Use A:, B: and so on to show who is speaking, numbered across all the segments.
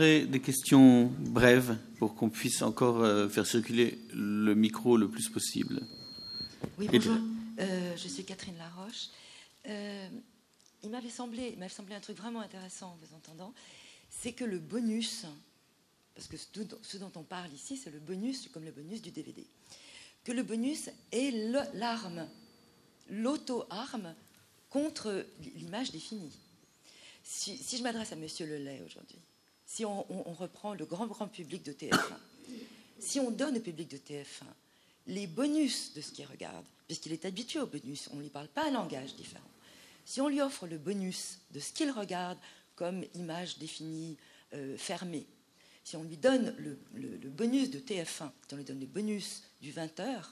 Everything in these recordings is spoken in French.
A: des questions brèves pour qu'on puisse encore euh, faire circuler le micro le plus possible.
B: Oui, bonjour. Euh, je suis Catherine Laroche. Euh, il m'avait semblé, semblé un truc vraiment intéressant en vous entendant, c'est que le bonus, parce que ce dont on parle ici, c'est le bonus comme le bonus du DVD, que le bonus est l'arme, l'auto-arme contre l'image définie. Si, je m'adresse à Monsieur Lelay aujourd'hui, si on, reprend le grand public de TF1, si on donne au public de TF1 les bonus de ce qu'il regarde, puisqu'il est habitué au bonus, on ne lui parle pas un langage différent. Si on lui offre le bonus de ce qu'il regarde comme image définie, euh, fermée, si on lui donne le, bonus de TF1, si on lui donne le bonus du 20h,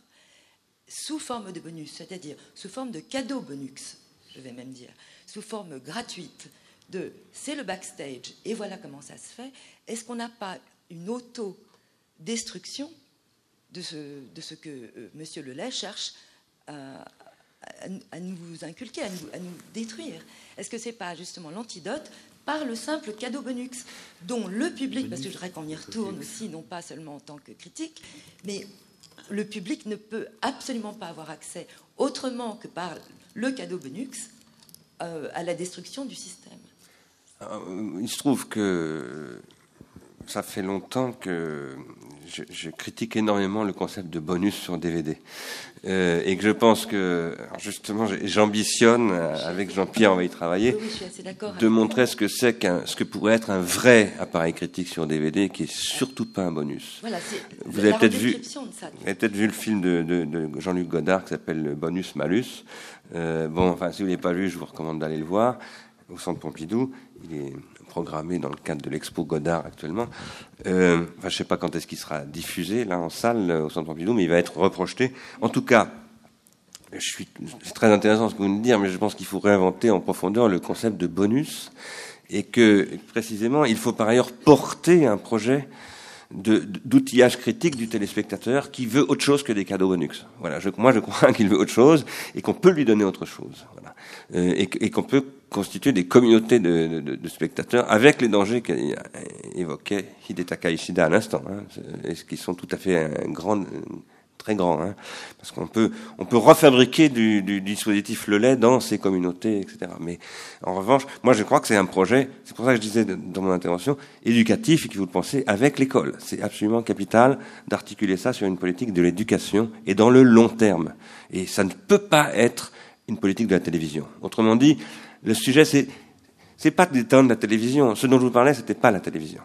B: sous forme de bonus, c'est-à-dire sous forme de cadeau bonus, je vais même dire, sous forme gratuite, de c'est le backstage et voilà comment ça se fait, est-ce qu'on n'a pas une auto-destruction de ce, de ce que euh, M. Lelay cherche à, à, nous inculquer, à nous, à nous détruire? Est-ce que ce n'est pas justement l'antidote par le simple cadeau bonus, dont le public, parce que je voudrais qu'on y retourne aussi, non pas seulement en tant que critique, mais le public ne peut absolument pas avoir accès autrement que par le cadeau bonus euh, à la destruction du système.
C: Euh, il se trouve que ça fait longtemps que je, critique énormément le concept de bonus sur DVD. Euh, et que je pense que, justement, j'ambitionne, avec Jean-Pierre, on va y travailler, de montrer ce que c'est qu'un, ce que pourrait être un vrai appareil critique sur DVD, qui est surtout pas un bonus.
B: vous avez peut-être vu,
C: vous avez peut-être vu le film de, de, Jean-Luc Godard qui s'appelle Bonus Malus. Euh, bon, enfin, si vous l'avez pas vu, je vous recommande d'aller le voir au Centre Pompidou. Il est programmé dans le cadre de l'expo Godard actuellement. Euh, enfin, je ne sais pas quand est-ce qu'il sera diffusé là en salle au Centre Pompidou, mais il va être reprojeté. En tout cas, je suis, c'est très intéressant ce que vous nous dites, mais je pense qu'il faut réinventer en profondeur le concept de bonus et que précisément, il faut par ailleurs porter un projet d'outillage critique du téléspectateur qui veut autre chose que des cadeaux bonus. Voilà, je, moi je crois qu'il veut autre chose et qu'on peut lui donner autre chose. Voilà. Euh, et qu'on peut constituer des communautés de, de, de spectateurs avec les dangers qu'évoquait Hidetaka Ishida à l'instant, hein, qui sont tout à fait un grand, très grands, hein, parce qu'on peut, on peut refabriquer du, du, dispositif le lait dans ces communautés, etc. Mais en revanche, moi je crois que c'est un projet, c'est pour ça que je disais dans mon intervention, éducatif et qu'il faut le penser avec l'école. C'est absolument capital d'articuler ça sur une politique de l'éducation et dans le long terme. Et ça ne peut pas être une politique de la télévision. Autrement dit, le sujet, c'est, c'est pas d'éteindre la télévision. Ce dont je vous parlais, c'était pas la télévision.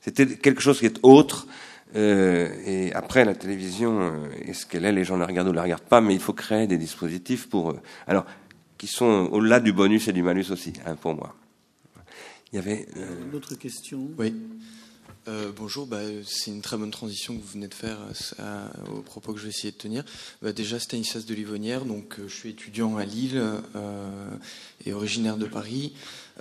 C: C'était quelque chose qui est autre. Euh, et après, la télévision, euh, est-ce qu'elle est? Les gens la regardent ou la regardent pas, mais il faut créer des dispositifs pour, euh, alors, qui sont au-delà du bonus et du malus aussi, hein, pour moi.
A: Il y avait une autre question?
D: Oui. Euh, bonjour, bah, c'est une très bonne transition que vous venez de faire euh, au propos que je vais essayer de tenir. Bah, déjà, Stanislas de Livonnière, donc euh, je suis étudiant à Lille et originaire de Paris.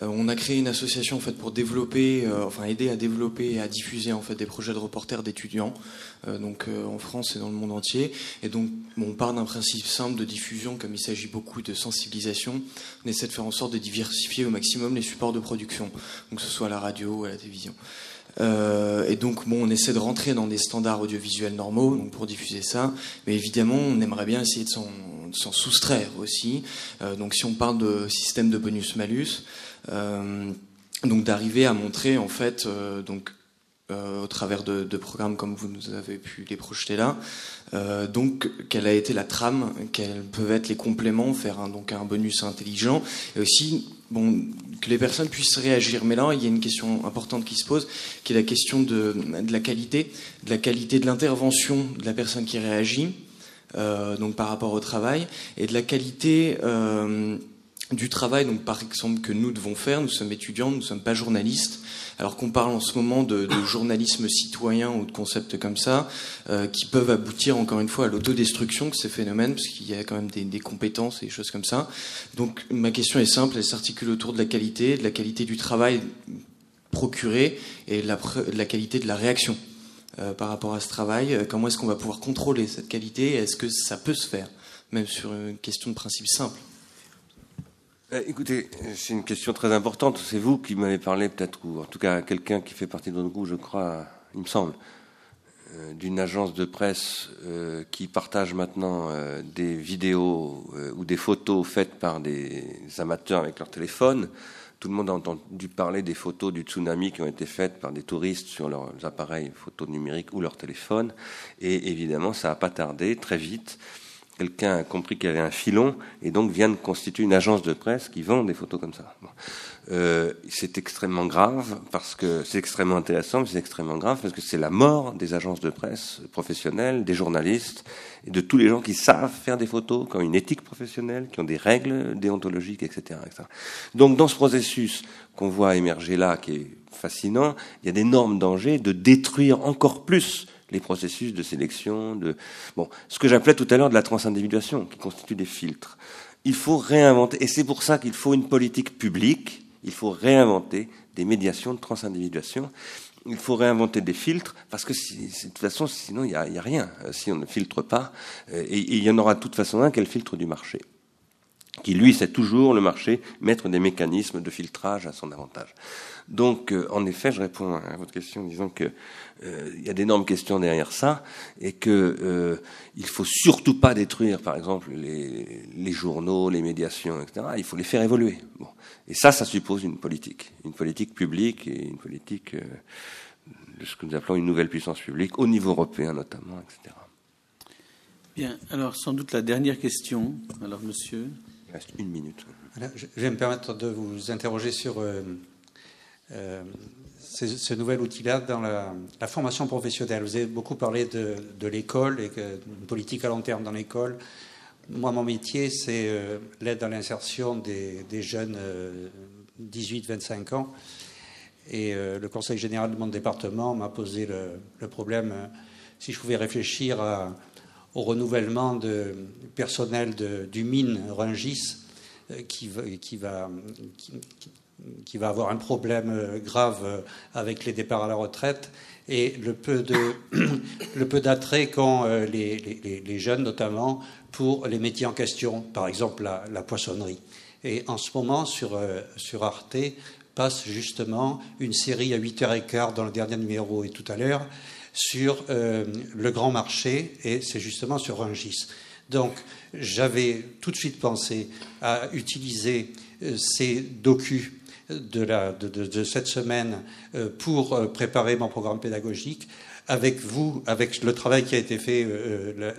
D: on a créé une association en fait pour développer, aider à développer et à diffuser des projets de reporters d'étudiants, donc en France et dans le monde entier. On part d'un principe simple de diffusion, comme il s'agit beaucoup de sensibilisation. On essaie de faire en sorte de diversifier au maximum les supports de production, que ce soit à la radio ou à la télévision. Euh, et donc, bon, on essaie de rentrer dans des standards audiovisuels normaux pour diffuser ça. Mais évidemment, on aimerait bien essayer de s'en soustraire aussi. Euh, donc, si on parle de système de bonus-malus, euh, donc d'arriver à montrer en fait, donc au travers de, programmes comme vous nous avez pu les projeter là, donc quelle a été la trame, quels peuvent être les compléments, faire un, donc un bonus intelligent, et aussi bon, que les personnes puissent réagir. Mais là, il y a une question importante qui se pose, qui est la question de, la qualité, de la qualité de l'intervention de la personne qui réagit, euh, donc par rapport au travail, et de la qualité euh, du travail, donc par exemple que nous devons faire. Nous sommes étudiants, nous ne sommes pas journalistes alors qu'on parle en ce moment de, journalisme citoyen ou de concepts comme ça, euh, qui peuvent aboutir encore une fois à l'autodestruction de ces phénomènes, parce qu'il y a quand même des, compétences et des choses comme ça. Donc ma question est simple, elle s'articule autour de la qualité, de la qualité du travail procuré et de la, qualité de la réaction euh, par rapport à ce travail. Euh, comment est-ce qu'on va pouvoir contrôler cette qualité Est-ce que ça peut se faire, même sur une question de principe simple
C: écoutez, c'est une question très importante. C'est vous qui m'avez parlé, peut-être, ou en tout cas quelqu'un qui fait partie de notre groupe, je crois, il me semble, euh, d'une agence de presse euh, qui partage maintenant des vidéos ou des photos faites par des amateurs avec leur téléphone. Tout le monde a entendu parler des photos du tsunami qui ont été faites par des touristes sur leurs appareils photos numériques ou leur téléphone. Et évidemment, ça n'a pas tardé, très vite quelqu'un a compris qu'il y avait un filon et donc vient de constituer une agence de presse qui vend des photos comme ça. Euh, c'est extrêmement grave parce que c'est extrêmement intéressant, mais c'est extrêmement grave parce que c'est la mort des agences de presse professionnelles, des journalistes et de tous les gens qui savent faire des photos, qui ont une éthique professionnelle, qui ont des règles déontologiques, etc. etc. Donc dans ce processus qu'on voit émerger là, qui est fascinant, il y a d'énormes dangers de détruire encore plus les processus de sélection, de bon, ce que j'appelais tout à l'heure de la transindividuation, qui constitue des filtres. Il faut réinventer, et c'est pour ça qu'il faut une politique publique. Il faut réinventer des médiations de transindividuation. Il faut réinventer des filtres parce que de toute façon, sinon il n'y a, rien euh, si on ne filtre pas. Euh, et, il y en aura de toute façon un qui est le filtre du marché qui lui sait toujours le marché mettre des mécanismes de filtrage à son avantage. Donc, euh, en effet, je réponds à votre question en disant que euh, il y a d'énormes questions derrière ça et que euh, il faut surtout pas détruire, par exemple, les, journaux, les médiations, etc. Il faut les faire évoluer. Et ça, ça suppose une politique, une politique publique et une politique euh, de ce que nous appelons une nouvelle puissance publique au niveau européen notamment, etc.
A: Bien. Alors, sans doute la dernière question. Alors, monsieur.
C: Une minute.
E: Je vais me permettre de vous interroger sur euh, euh, ce, nouvel outil-là dans la, formation professionnelle. Vous avez beaucoup parlé de, l'école et d'une politique à long terme dans l'école. Moi, mon métier, c'est euh, l'aide à l'insertion des, jeunes euh, 18-25 ans. Et le Conseil général de mon département m'a posé le, problème si je pouvais réfléchir à, au renouvellement de personnel du mine Rungis euh, qui, qui va. Avoir un problème euh, grave avec les départs à la retraite et le peu d'attrait qu'ont euh, les, jeunes notamment pour les métiers en question, par exemple la, poissonnerie. Et en ce moment sur euh, sur Arte passe justement une série à 8h15 dans le dernier numéro et tout à l'heure sur euh, le grand marché et c'est justement sur Rungis. Donc j'avais tout de suite pensé à utiliser euh, ces docus de, cette semaine euh, pour préparer mon programme pédagogique avec vous, avec le travail qui a été fait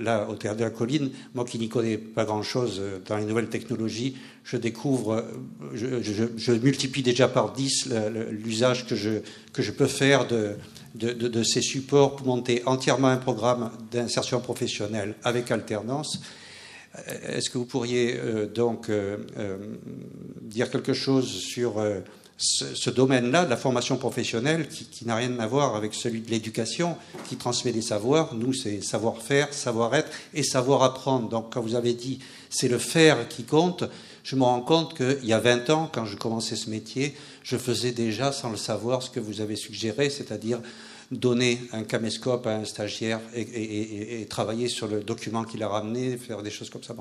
E: là au Théâtre de la Colline, moi qui n'y connais pas grand-chose dans les nouvelles technologies, je découvre, je, multiplie déjà par 10 l'usage que je peux faire de, de, de, de, ces supports pour monter entièrement un programme d'insertion professionnelle avec alternance. Est-ce que vous pourriez euh, donc euh, euh, dire quelque chose sur euh, ce, ce domaine-là de la formation professionnelle qui, qui n'a rien à voir avec celui de l'éducation qui transmet des savoirs? Nous, c'est savoir-faire, savoir-être et savoir-apprendre. Donc, quand vous avez dit c'est le faire qui compte, je me rends compte qu'il y a 20 ans, quand je commençais ce métier, je faisais déjà, sans le savoir, ce que vous avez suggéré, c'est-à-dire donner un caméscope à un stagiaire et, travailler sur le document qu'il a ramené, faire des choses comme ça.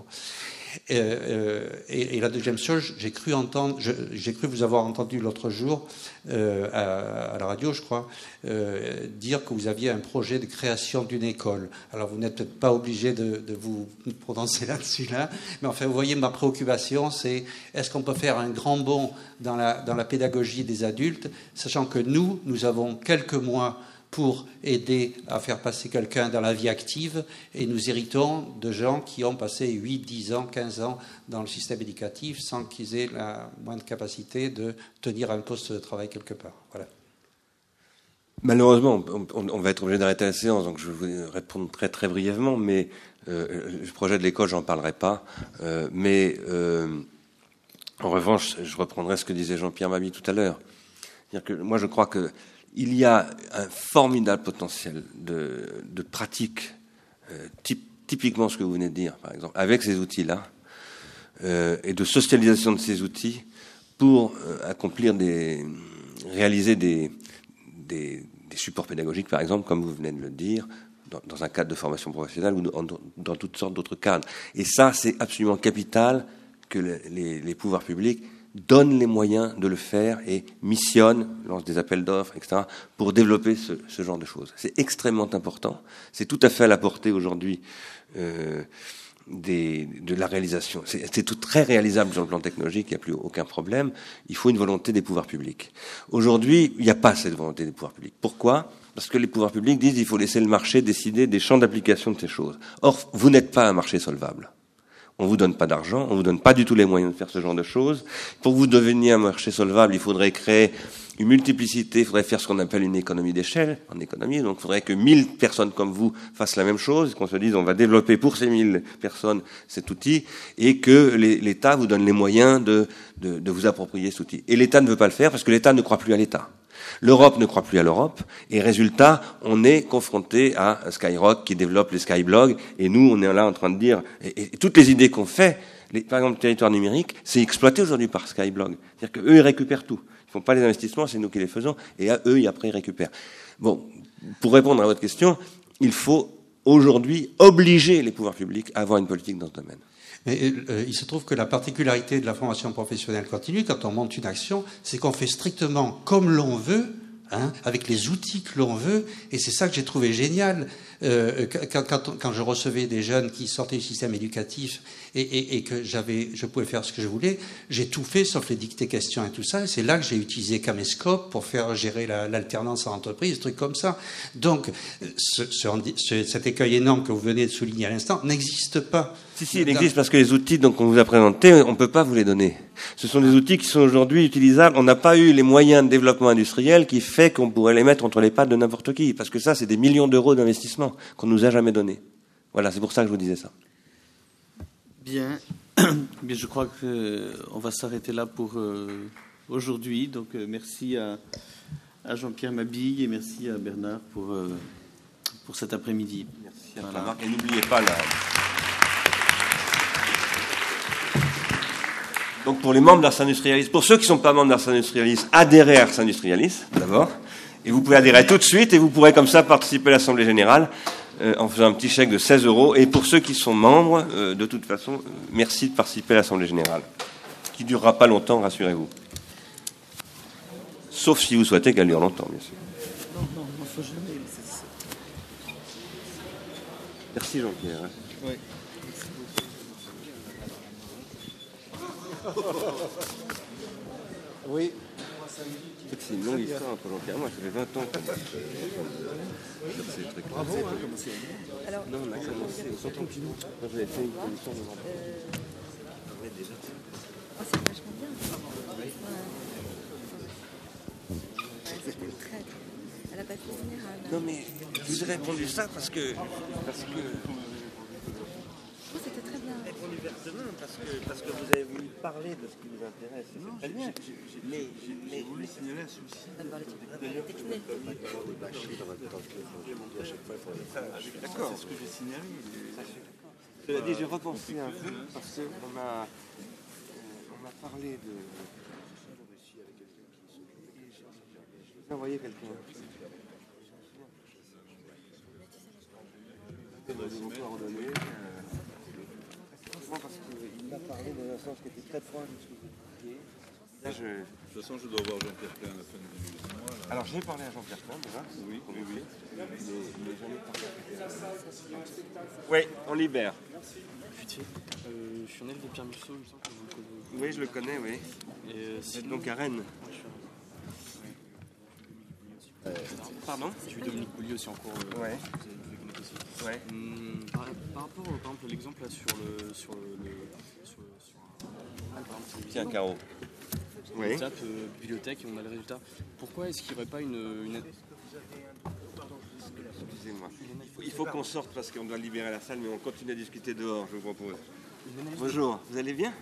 E: Euh, et, la deuxième chose, j'ai cru entendre, j'ai cru vous avoir entendu l'autre jour euh, à, la radio, je crois, euh, dire que vous aviez un projet de création d'une école. Alors vous n'êtes peut-être pas obligé de, de, vous prononcer là-dessus là, mais enfin vous voyez ma préoccupation, c'est est-ce qu'on peut faire un grand bond dans la, dans la pédagogie des adultes, sachant que nous, nous avons quelques mois pour aider à faire passer quelqu'un dans la vie active et nous héritons de gens qui ont passé 8, 10 ans, 15 ans dans le système éducatif sans qu'ils aient la moindre capacité de tenir un poste de travail quelque part. Voilà.
C: Malheureusement, on, va être obligé d'arrêter la séance, donc je vais répondre très très brièvement, mais euh, le projet de l'école, j'en parlerai pas. Euh, mais euh, en revanche, je reprendrai ce que disait Jean-Pierre Mabi tout à l'heure. Moi, je crois que il y a un formidable potentiel de, de pratique, euh, typ, typiquement ce que vous venez de dire, par exemple, avec ces outils-là, euh, et de socialisation de ces outils pour euh, accomplir réaliser des, supports pédagogiques, par exemple, comme vous venez de le dire, dans, un cadre de formation professionnelle ou dans, toutes sortes d'autres cadres. Et ça, c'est absolument capital que les pouvoirs publics donne les moyens de le faire et missionne, lance des appels d'offres, etc., pour développer ce, ce, genre de choses. C'est extrêmement important. C'est tout à fait à la portée aujourd'hui euh, de la réalisation. C'est tout très réalisable sur le plan technologique, il n'y a plus aucun problème. Il faut une volonté des pouvoirs publics. Aujourd'hui, il n'y a pas cette volonté des pouvoirs publics. Pourquoi? Parce que les pouvoirs publics disent qu'il faut laisser le marché décider des champs d'application de ces choses. Or, vous n'êtes pas un marché solvable. On vous donne pas d'argent, on vous donne pas du tout les moyens de faire ce genre de choses. Pour vous devenir un marché solvable, il faudrait créer une multiplicité, il faudrait faire ce qu'on appelle une économie d'échelle en économie. Donc, il faudrait que 1000 personnes comme vous fassent la même chose, qu'on se dise on va développer pour ces 1000 personnes cet outil et que l'État vous donne les moyens de, de vous approprier cet outil. Et l'État ne veut pas le faire parce que l'État ne croit plus à l'État. L'Europe ne croit plus à l'Europe, et résultat, on est confronté à Skyrock qui développe les Skyblogs, et nous, on est là en train de dire, et, toutes les idées qu'on fait, par exemple, le territoire numérique, c'est exploité aujourd'hui par Skyblog. C'est-à-dire qu'eux, ils récupèrent tout. Ils font pas les investissements, c'est nous qui les faisons, et à eux, après, ils récupèrent. Bon, pour répondre à votre question, il faut aujourd'hui obliger les pouvoirs publics à avoir une politique dans ce domaine.
E: Mais euh, il se trouve que la particularité de la formation professionnelle continue, quand on monte une action, c'est qu'on fait strictement comme l'on veut, hein, avec les outils que l'on veut, et c'est ça que j'ai trouvé génial. Euh, quand, quand, quand, je recevais des jeunes qui sortaient du système éducatif et, et, et que j'avais, je pouvais faire ce que je voulais, j'ai tout fait sauf les dictées questions et tout ça. Et c'est là que j'ai utilisé Camescope pour faire gérer l'alternance la, en entreprise, trucs comme ça. Donc, ce, ce, cet écueil énorme que vous venez de souligner à l'instant n'existe pas.
C: Si, si, il existe parce que les outils donc, qu'on vous a présentés, on ne peut pas vous les donner. Ce sont des outils qui sont aujourd'hui utilisables. On n'a pas eu les moyens de développement industriel qui fait qu'on pourrait les mettre entre les pattes de n'importe qui. Parce que ça, c'est des millions d'euros d'investissement qu'on nous a jamais donné. Voilà, c'est pour ça que je vous disais ça.
A: Bien, Bien je crois qu'on va s'arrêter là pour euh, aujourd'hui. Donc euh, merci à, à Jean-Pierre Mabille et merci à Bernard pour, euh, pour cet après-midi.
C: Merci à voilà. Et n'oubliez pas la... Donc pour les membres d'Ars Industrialis, pour ceux qui ne sont pas membres d'Ars Industrialis, adhérez à Ars Industrialis d'abord. Et vous pouvez adhérer tout de suite et vous pourrez comme ça participer à l'Assemblée Générale euh, en faisant un petit chèque de 16 euros. Et pour ceux qui sont membres, euh, de toute façon, merci de participer à l'Assemblée Générale, qui ne durera pas longtemps, rassurez-vous. Sauf si vous souhaitez qu'elle dure longtemps, bien sûr.
A: Non, non, il faut jamais.
C: Merci Jean-Pierre.
A: Oui.
C: Oui. C'est une longue histoire un peu Jean-Pierre. Moi, ça fait 20 ans c'est le truc.
B: Bravo, hein. Alors,
C: non, on a commencé au centre Pompidou. Quand j'avais fait une commission de
B: euh... oh, c'est vachement bien. Ouais. C'était très, très... Elle n'a pas fait général.
C: Non, mais je vous ai répondu ça parce que. Parce que
B: Oh, c'était très bien.
C: Parce que, parce que vous avez voulu parler de ce qui vous intéresse.
F: Non,
C: très bien.
F: Mais j'ai voulu signaler un souci.
C: D'accord.
F: C'est ce que j'ai signalé.
C: Cela dit, j'ai repensé un peu parce qu'on a, on a parlé de. J'ai envoyé quelqu'un. Coordonnées. Parce qu'il m'a parlé dans un sens qui était très proche de ce que vous disiez. Là, je...
F: De toute façon, je dois voir Jean-Pierre Klein à la fin du mois. Là.
C: Alors, j'ai parlé à Jean-Pierre Klein déjà.
F: Oui, oui, oui.
C: Mais, mais j'en ai parlé. Oui, on libère.
G: Putain, euh, je suis un élève de Pierre Musso, il me semble que vous le connaissez.
C: Oui, je le connais, oui.
G: Et euh,
C: C'est
G: sinon,
C: donc à Rennes.
G: moi, je suis un-
C: Pardon?
G: J'ai Dominique Poulier aussi en cours. euh,
C: Ouais. Ouais.
G: Hum, par, par rapport, par exemple, à l'exemple là sur le sur le, le- sur, sur un, par exemple,
C: Tiens, Caro. Oui.
G: on tape euh, bibliothèque et on a le résultat. Pourquoi est-ce qu'il n'y aurait pas une, une
C: Excusez-moi. Il faut, faut qu'on sorte parce qu'on doit libérer la salle, mais on continue à discuter dehors, je vous propose. Bonjour, vous allez bien?